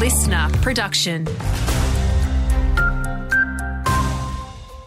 listener production.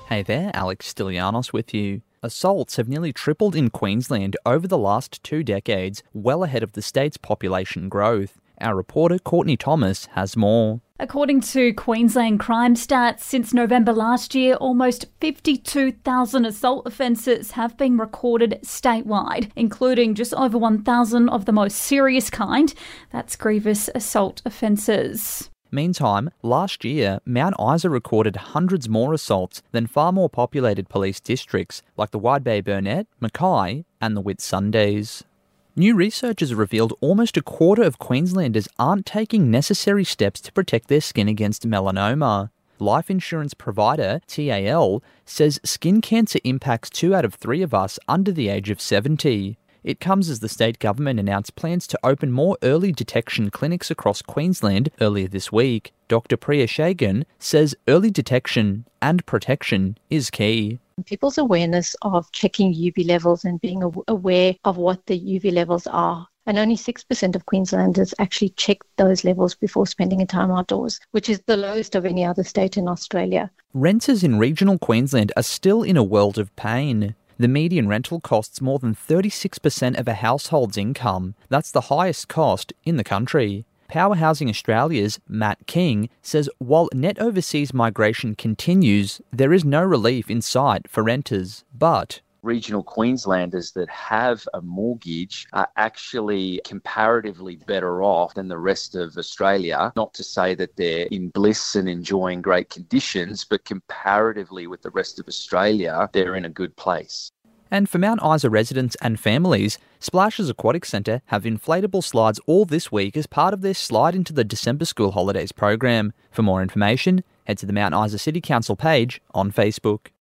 Hey there, Alex Stilianos with you. Assaults have nearly tripled in Queensland over the last two decades, well ahead of the state's population growth. Our reporter Courtney Thomas has more. According to Queensland Crime Stats, since November last year, almost 52,000 assault offences have been recorded statewide, including just over 1,000 of the most serious kind. That's grievous assault offences. Meantime, last year, Mount Isa recorded hundreds more assaults than far more populated police districts like the Wide Bay Burnett, Mackay, and the Whitsundays. New research has revealed almost a quarter of Queenslanders aren't taking necessary steps to protect their skin against melanoma. Life insurance provider TAL says skin cancer impacts two out of three of us under the age of 70. It comes as the state government announced plans to open more early detection clinics across Queensland earlier this week. Dr. Priya Shagan says early detection and protection is key. People's awareness of checking UV levels and being aware of what the UV levels are. And only 6% of Queenslanders actually check those levels before spending a time outdoors, which is the lowest of any other state in Australia. Renters in regional Queensland are still in a world of pain. The median rental costs more than 36% of a household's income. That's the highest cost in the country. Power Housing Australia's Matt King says while net overseas migration continues, there is no relief in sight for renters. But regional Queenslanders that have a mortgage are actually comparatively better off than the rest of Australia. Not to say that they're in bliss and enjoying great conditions, but comparatively with the rest of Australia, they're in a good place. And for Mount Isa residents and families, Splashez Aquatic Centre have inflatable slides all this week as part of their Slide into the December School Holidays program. For more information, head to the Mount Isa City Council page on Facebook.